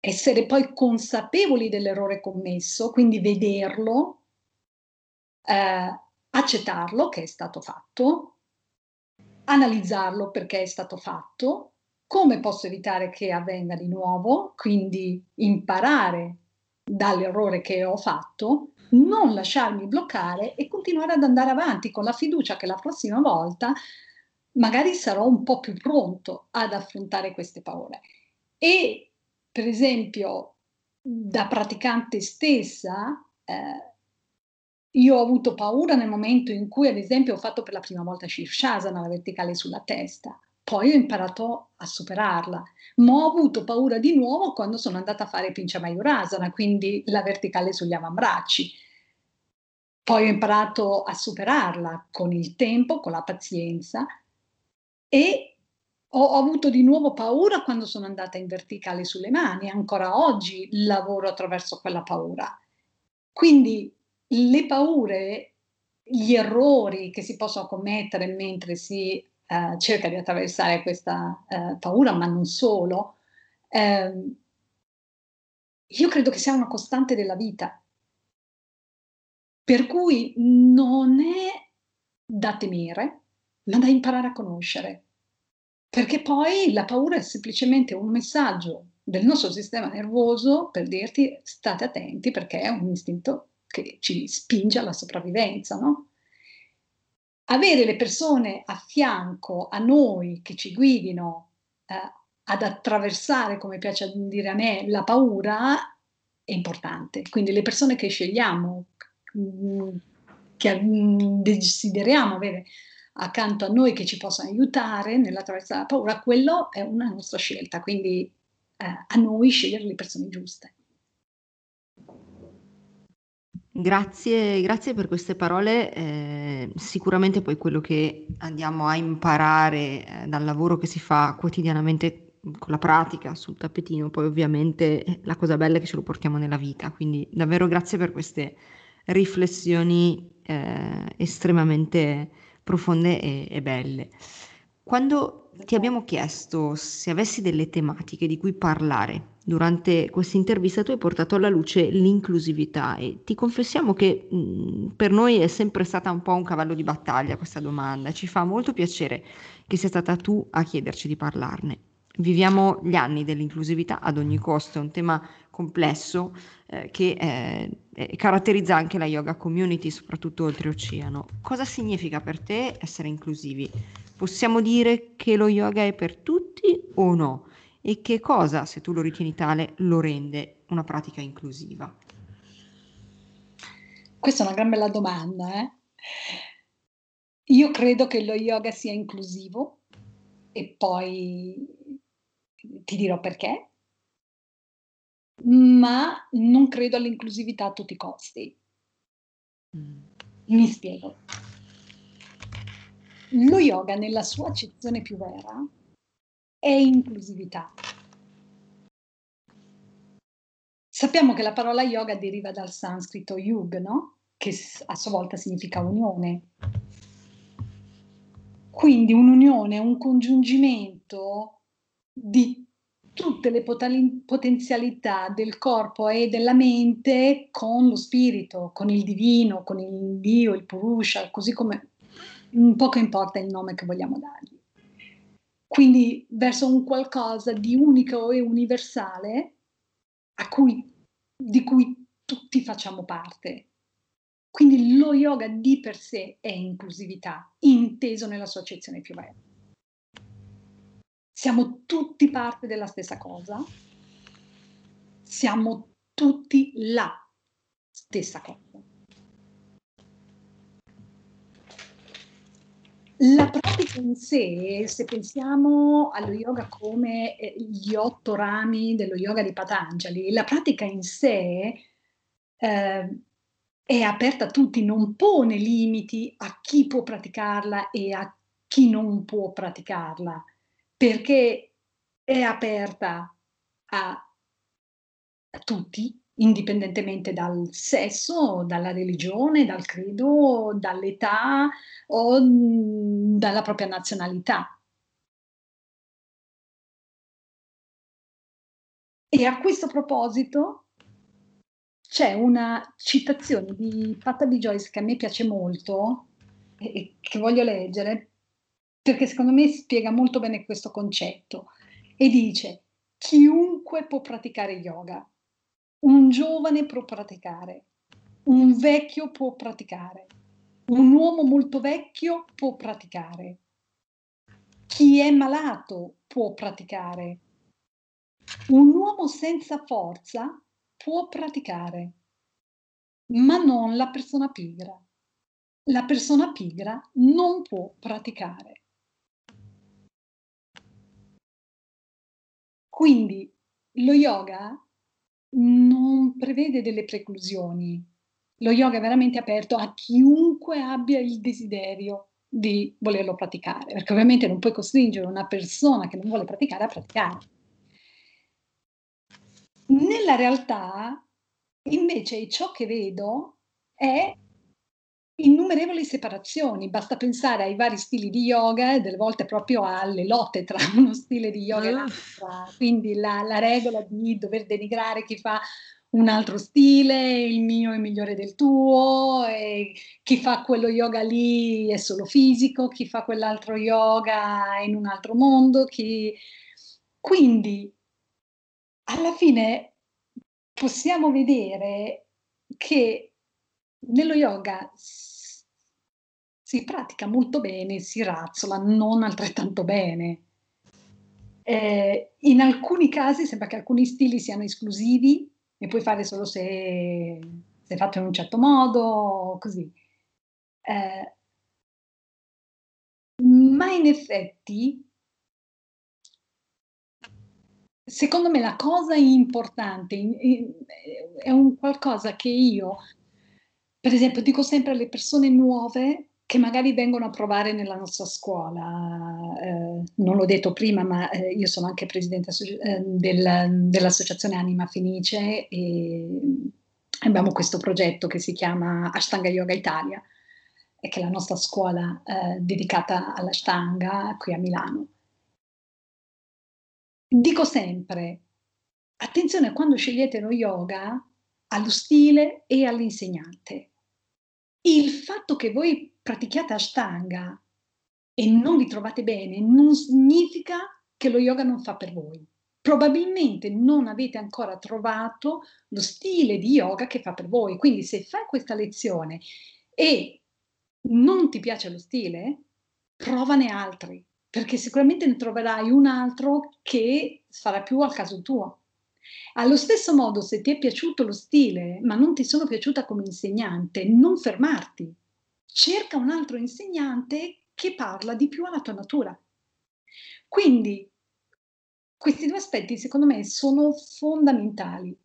essere poi consapevoli dell'errore commesso, quindi vederlo, eh, accettarlo che è stato fatto, analizzarlo perché è stato fatto, come posso evitare che avvenga di nuovo, quindi imparare dall'errore che ho fatto non lasciarmi bloccare e continuare ad andare avanti con la fiducia che la prossima volta magari sarò un po' più pronto ad affrontare queste paure. E per esempio, da praticante stessa, eh, io ho avuto paura nel momento in cui, ad esempio, ho fatto per la prima volta Shirshasana, la verticale sulla testa. Poi ho imparato a superarla, ma ho avuto paura di nuovo quando sono andata a fare Pincha Mayurasana, quindi la verticale sugli avambracci. Poi ho imparato a superarla con il tempo, con la pazienza e ho, ho avuto di nuovo paura quando sono andata in verticale sulle mani, ancora oggi lavoro attraverso quella paura. Quindi le paure, gli errori che si possono commettere mentre si eh, cerca di attraversare questa eh, paura, ma non solo, eh, io credo che sia una costante della vita. Per cui non è da temere, ma da imparare a conoscere. Perché poi la paura è semplicemente un messaggio del nostro sistema nervoso per dirti state attenti perché è un istinto che ci spinge alla sopravvivenza, no? Avere le persone a fianco a noi che ci guidino eh, ad attraversare, come piace dire a me, la paura è importante. Quindi le persone che scegliamo, mm, che desideriamo avere accanto a noi che ci possano aiutare nell'attraversare la paura, quello è una nostra scelta. Quindi eh, a noi scegliere le persone giuste. Grazie, grazie per queste parole. Eh, sicuramente poi quello che andiamo a imparare eh, dal lavoro che si fa quotidianamente con la pratica sul tappetino, poi ovviamente la cosa bella è che ce lo portiamo nella vita. Quindi davvero grazie per queste riflessioni eh, estremamente profonde e, e belle. Quando ti abbiamo chiesto se avessi delle tematiche di cui parlare durante questa intervista tu hai portato alla luce l'inclusività e ti confessiamo che mh, per noi è sempre stata un po' un cavallo di battaglia questa domanda. Ci fa molto piacere che sia stata tu a chiederci di parlarne. Viviamo gli anni dell'inclusività ad ogni costo, è un tema complesso eh, che eh, caratterizza anche la yoga community, soprattutto oltreoceano. Cosa significa per te essere inclusivi? Possiamo dire che lo yoga è per tutti o no? e che cosa, se tu lo ritieni tale, lo rende una pratica inclusiva? Questa è una gran bella domanda. Eh? Io credo che lo yoga sia inclusivo e poi ti dirò perché, ma non credo all'inclusività a tutti i costi. Mm. Mi spiego. Lo yoga nella sua accezione più vera è inclusività. Sappiamo che la parola yoga deriva dal sanscrito yug, no? che a sua volta significa unione. Quindi un'unione, un congiungimento di tutte le potenzialità del corpo e della mente con lo spirito, con il divino, con il Dio, il Purusha, così come poco importa il nome che vogliamo dargli. quindi verso un qualcosa di unico e universale cui, di cui tutti facciamo parte. Quindi lo yoga di per sé è inclusività, inteso nella sua accezione più bella. Siamo tutti parte della stessa cosa, siamo tutti la stessa cosa. La pratica in sé, se pensiamo allo yoga come eh, gli otto rami dello yoga di Patanjali, la pratica in sé eh, è aperta a tutti, non pone limiti a chi può praticarla e a chi non può praticarla, perché è aperta a, a tutti, indipendentemente dal sesso, dalla religione, dal credo, dall'età o mm, dalla propria nazionalità. E a questo proposito c'è una citazione di Pattabi Joyce che a me piace molto e che voglio leggere perché secondo me spiega molto bene questo concetto e dice chiunque può praticare yoga un giovane può praticare, un vecchio può praticare, un uomo molto vecchio può praticare, chi è malato può praticare, un uomo senza forza può praticare, ma non la persona pigra. La persona pigra non può praticare. Quindi lo yoga non prevede delle preclusioni. Lo yoga è veramente aperto a chiunque abbia il desiderio di volerlo praticare, perché ovviamente non puoi costringere una persona che non vuole praticare a praticare. Nella realtà, invece, ciò che vedo è innumerevoli separazioni, basta pensare ai vari stili di yoga e delle volte proprio alle lotte tra uno stile di yoga e l'altro, quindi la, la regola di dover denigrare chi fa un altro stile, il mio è migliore del tuo, chi fa quello yoga lì è solo fisico, chi fa quell'altro yoga è in un altro mondo, chi... quindi alla fine possiamo vedere che nello yoga si pratica molto bene, si razzola, non altrettanto bene. Eh, in alcuni casi sembra che alcuni stili siano esclusivi e puoi fare solo se, se fatto in un certo modo, così. Eh, ma in effetti, secondo me la cosa importante è un qualcosa che io, per esempio, dico sempre alle persone nuove che magari vengono a provare nella nostra scuola. Eh, non l'ho detto prima, ma eh, io sono anche presidente eh, del, dell'associazione Anima Fenice e abbiamo questo progetto che si chiama Ashtanga Yoga Italia, che è la nostra scuola eh, dedicata all'Ashtanga qui a Milano. Dico sempre, attenzione quando scegliete lo yoga allo stile e all'insegnante. Il fatto che voi pratichiate Ashtanga e non vi trovate bene, non significa che lo yoga non fa per voi. Probabilmente non avete ancora trovato lo stile di yoga che fa per voi. Quindi se fai questa lezione e non ti piace lo stile, provane altri, perché sicuramente ne troverai un altro che farà più al caso tuo. Allo stesso modo, se ti è piaciuto lo stile, ma non ti sono piaciuta come insegnante, non fermarti, cerca un altro insegnante che parla di più alla tua natura. Quindi questi due aspetti secondo me sono fondamentali.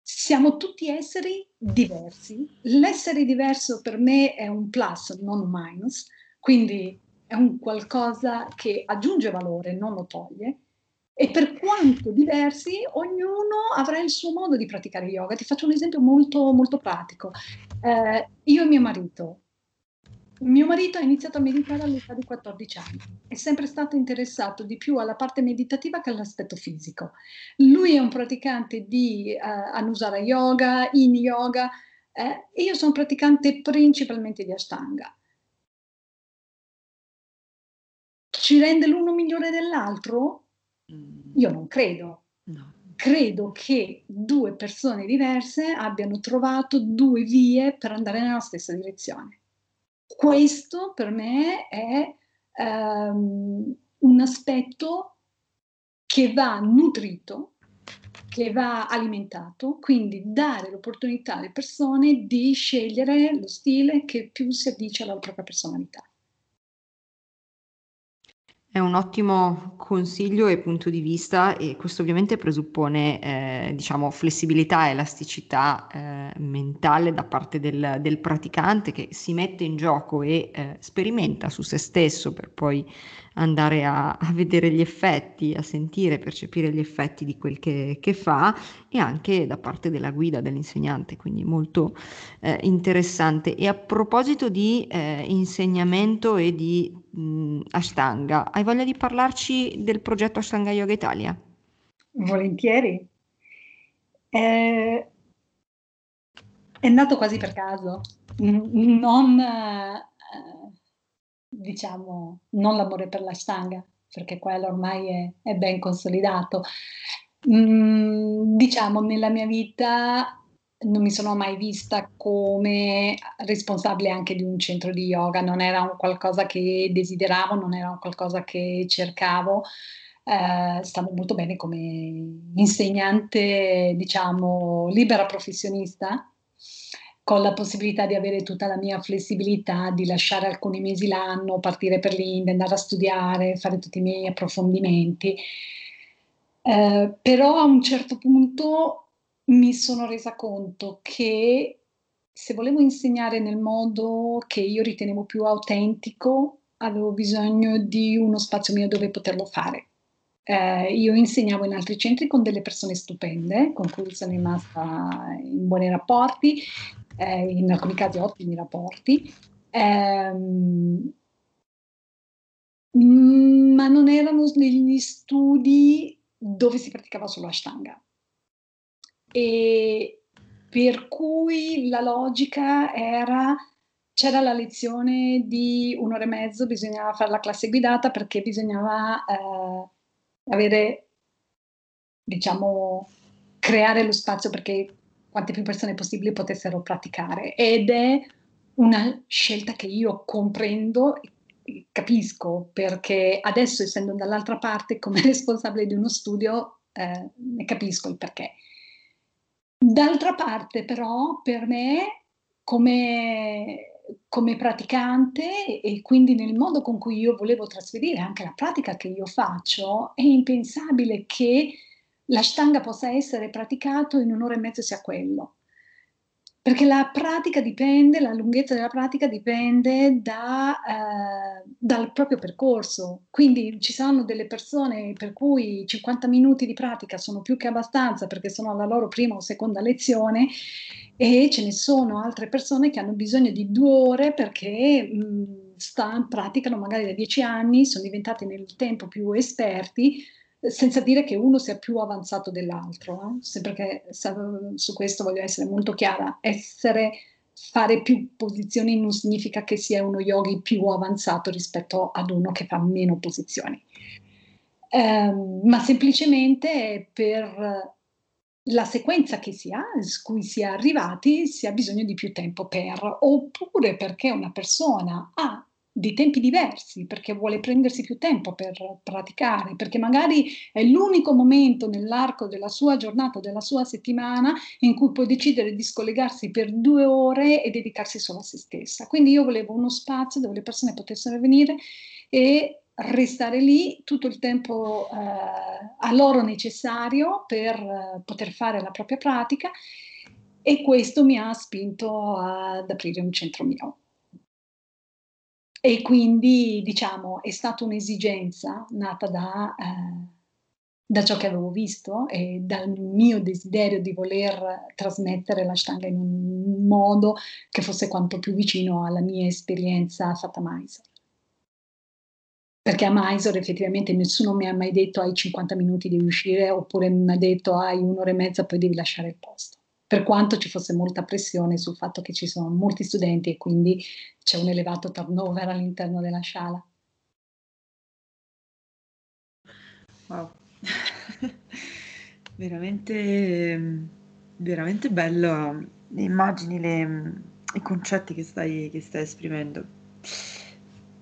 Siamo tutti esseri diversi. L'essere diverso per me è un plus, non un minus, quindi è un qualcosa che aggiunge valore, non lo toglie. E per quanto diversi, ognuno avrà il suo modo di praticare yoga. Ti faccio un esempio molto, molto pratico. Eh, io e mio marito mio marito ha iniziato a meditare all'età di 14 anni, è sempre stato interessato di più alla parte meditativa che all'aspetto fisico. Lui è un praticante di uh, Anusara Yoga, In Yoga, eh, io sono praticante principalmente di Ashtanga. ci rende l'uno migliore dell'altro? Io non credo. No. Credo che due persone diverse abbiano trovato due vie per andare nella stessa direzione. Questo per me è um, un aspetto che va nutrito, che va alimentato, quindi dare l'opportunità alle persone di scegliere lo stile che più si addice alla propria personalità. È un ottimo consiglio e punto di vista e questo ovviamente presuppone eh, diciamo, flessibilità e elasticità eh, mentale da parte del, del, praticante che si mette in gioco e eh, sperimenta su se stesso per poi andare a, a, vedere gli effetti, a sentire, percepire gli effetti di quel che, che fa e anche da parte della guida dell'insegnante, quindi molto eh, interessante. E a proposito di eh, insegnamento e di mh, Ashtanga, hai voglia di parlarci del progetto Ashtanga Yoga Italia? Volentieri. Eh, è nato quasi per caso, non eh, diciamo, non l'amore per la stanga, perché quello ormai è, è ben consolidato. Mm, diciamo, nella mia vita non mi sono mai vista come responsabile anche di un centro di yoga, non era un qualcosa che desideravo, non era un qualcosa che cercavo. Eh, stavo molto bene come insegnante, diciamo, libera professionista con la possibilità di avere tutta la mia flessibilità, di lasciare alcuni mesi l'anno, partire per l'India, andare a studiare, fare tutti i miei approfondimenti. Eh, però a un certo punto mi sono resa conto che se volevo insegnare nel modo che io ritenevo più autentico, avevo bisogno di uno spazio mio dove poterlo fare. Eh, io insegnavo in altri centri con delle persone stupende, con cui sono rimasta in buoni rapporti, eh, in alcuni casi ottimi rapporti, ehm, ma non erano degli studi dove si praticava solo Ashtanga. E per cui la logica era c'era la lezione di un'ora e mezzo, bisognava fare la classe guidata perché bisognava eh, avere, diciamo, creare lo spazio perché quante più persone possibili potessero praticare ed è una scelta che io comprendo e capisco perché adesso essendo dall'altra parte come responsabile di uno studio eh, ne capisco il perché. D'altra parte però per me come, come praticante e quindi nel modo con cui io volevo trasferire anche la pratica che io faccio è impensabile che l'ashtanga possa essere praticato in un'ora e mezzo sia quello. Perché la pratica dipende, la lunghezza della pratica dipende da, eh, dal proprio percorso. Quindi ci saranno delle persone per cui 50 minuti di pratica sono più che abbastanza perché sono alla loro prima o seconda lezione e ce ne sono altre persone che hanno bisogno di due ore perché mh, sta, praticano magari da dieci anni, sono diventati nel tempo più esperti senza dire che uno sia più avanzato dell'altro, eh? sempre che su questo voglio essere molto chiara, essere, fare più posizioni non significa che sia uno yogi più avanzato rispetto ad uno che fa meno posizioni, eh, ma semplicemente per la sequenza che si ha, su cui si è arrivati, si ha bisogno di più tempo per, oppure perché una persona ha di tempi diversi, perché vuole prendersi più tempo per praticare, perché magari è l'unico momento nell'arco della sua giornata, della sua settimana, in cui può decidere di scollegarsi per due ore e dedicarsi solo a se stessa. Quindi io volevo uno spazio dove le persone potessero venire e restare lì tutto il tempo eh, a loro necessario per eh, poter fare la propria pratica e questo mi ha spinto ad aprire un centro mio. E quindi, diciamo, è stata un'esigenza nata da, eh, da ciò che avevo visto e dal mio desiderio di voler trasmettere la Stanga in un modo che fosse quanto più vicino alla mia esperienza fatta a Mysore. Perché a Mysore effettivamente nessuno mi ha mai detto hai 50 minuti devi uscire oppure mi ha detto hai un'ora e mezza poi devi lasciare il posto per quanto ci fosse molta pressione sul fatto che ci sono molti studenti e quindi c'è un elevato turnover all'interno della sala. wow. veramente, veramente bello le immagini, le, i concetti che stai, che stai esprimendo.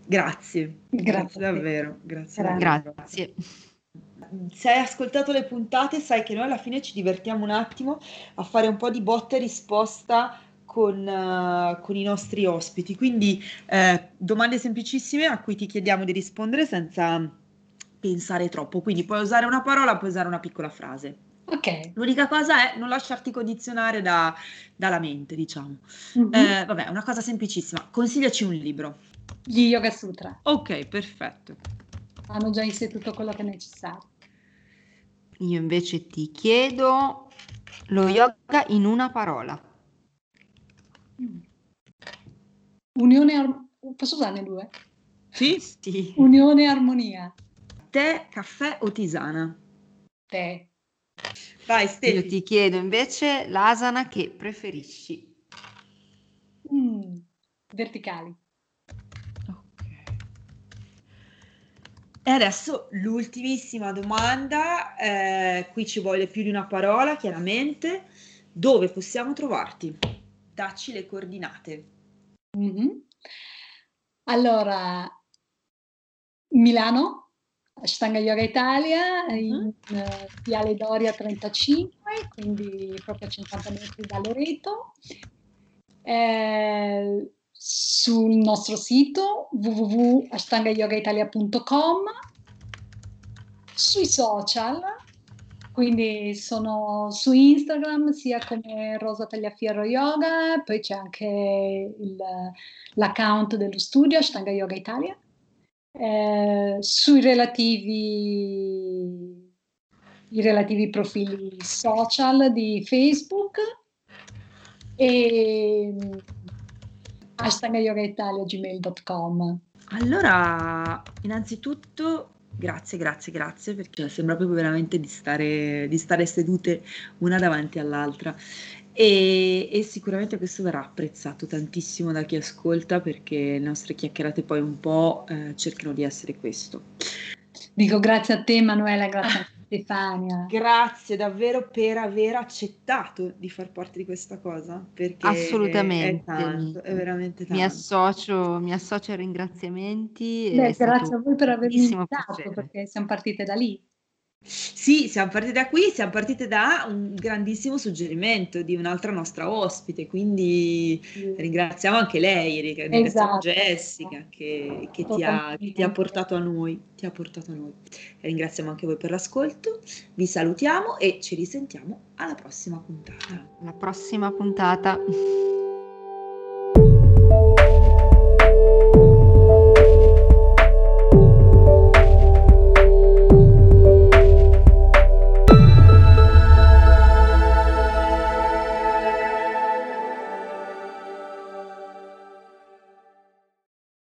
Grazie, grazie, grazie davvero, grazie. Davvero. Grazie. Se hai ascoltato le puntate, sai che noi alla fine ci divertiamo un attimo a fare un po' di botta e risposta con, uh, con i nostri ospiti. Quindi eh, domande semplicissime a cui ti chiediamo di rispondere senza pensare troppo. Quindi puoi usare una parola, puoi usare una piccola frase. Ok. L'unica cosa è non lasciarti condizionare da, dalla mente, diciamo. Mm-hmm. Eh, vabbè, una cosa semplicissima. Consigliaci un libro. Gli Yoga Sutra. Ok, perfetto. Hanno già in sé tutto quello che è necessario. Io invece ti chiedo lo yoga in una parola. Mm. Unione, ar- posso usarne due? Sì, sì. Unione e armonia. Tè, caffè o tisana? Tè. Vai, Stefi. Io ti chiedo invece l'asana che preferisci. Mm, verticali. E adesso l'ultimissima domanda, eh, qui ci vuole più di una parola, chiaramente. Dove possiamo trovarti? Dacci le coordinate. Mm-hmm. Allora, Milano, Ashtanga Yoga Italia, in uh, Viale Doria 35, quindi proprio a 50 metri da Loreto. Eh, sul nostro sito www.ashtangayogaitalia.com, sui social, quindi sono su Instagram sia come Rosa Tagliafiero Yoga, poi c'è anche il, l'account dello studio Ashtanga Yoga Italia, eh, sui relativi, i relativi profili social di Facebook e hashtag yogaitalia.gmail.com Allora, innanzitutto grazie, grazie, grazie perché sembra proprio veramente di stare, di stare sedute una davanti all'altra e, e, sicuramente questo verrà apprezzato tantissimo da chi ascolta perché le nostre chiacchierate poi un po' eh, cercano di essere questo. Dico grazie a te Manuela, grazie a te. Stefania. Grazie davvero per aver accettato di far parte di questa cosa, perché Assolutamente. È, tanto, è veramente tanto. Mi associo, mi associo ai ringraziamenti. Beh, grazie a voi per avermi invitato, piacere. perché siamo partite da lì. Sì, siamo partite da qui, siamo partite da un grandissimo suggerimento di un'altra nostra ospite, quindi sì. ringraziamo anche lei, ringraziamo esatto. Jessica che, che, ti ha, che, ti ha, portato a noi, ti ha portato a noi. ringraziamo anche voi per l'ascolto, vi salutiamo e ci risentiamo alla prossima puntata. Alla prossima puntata.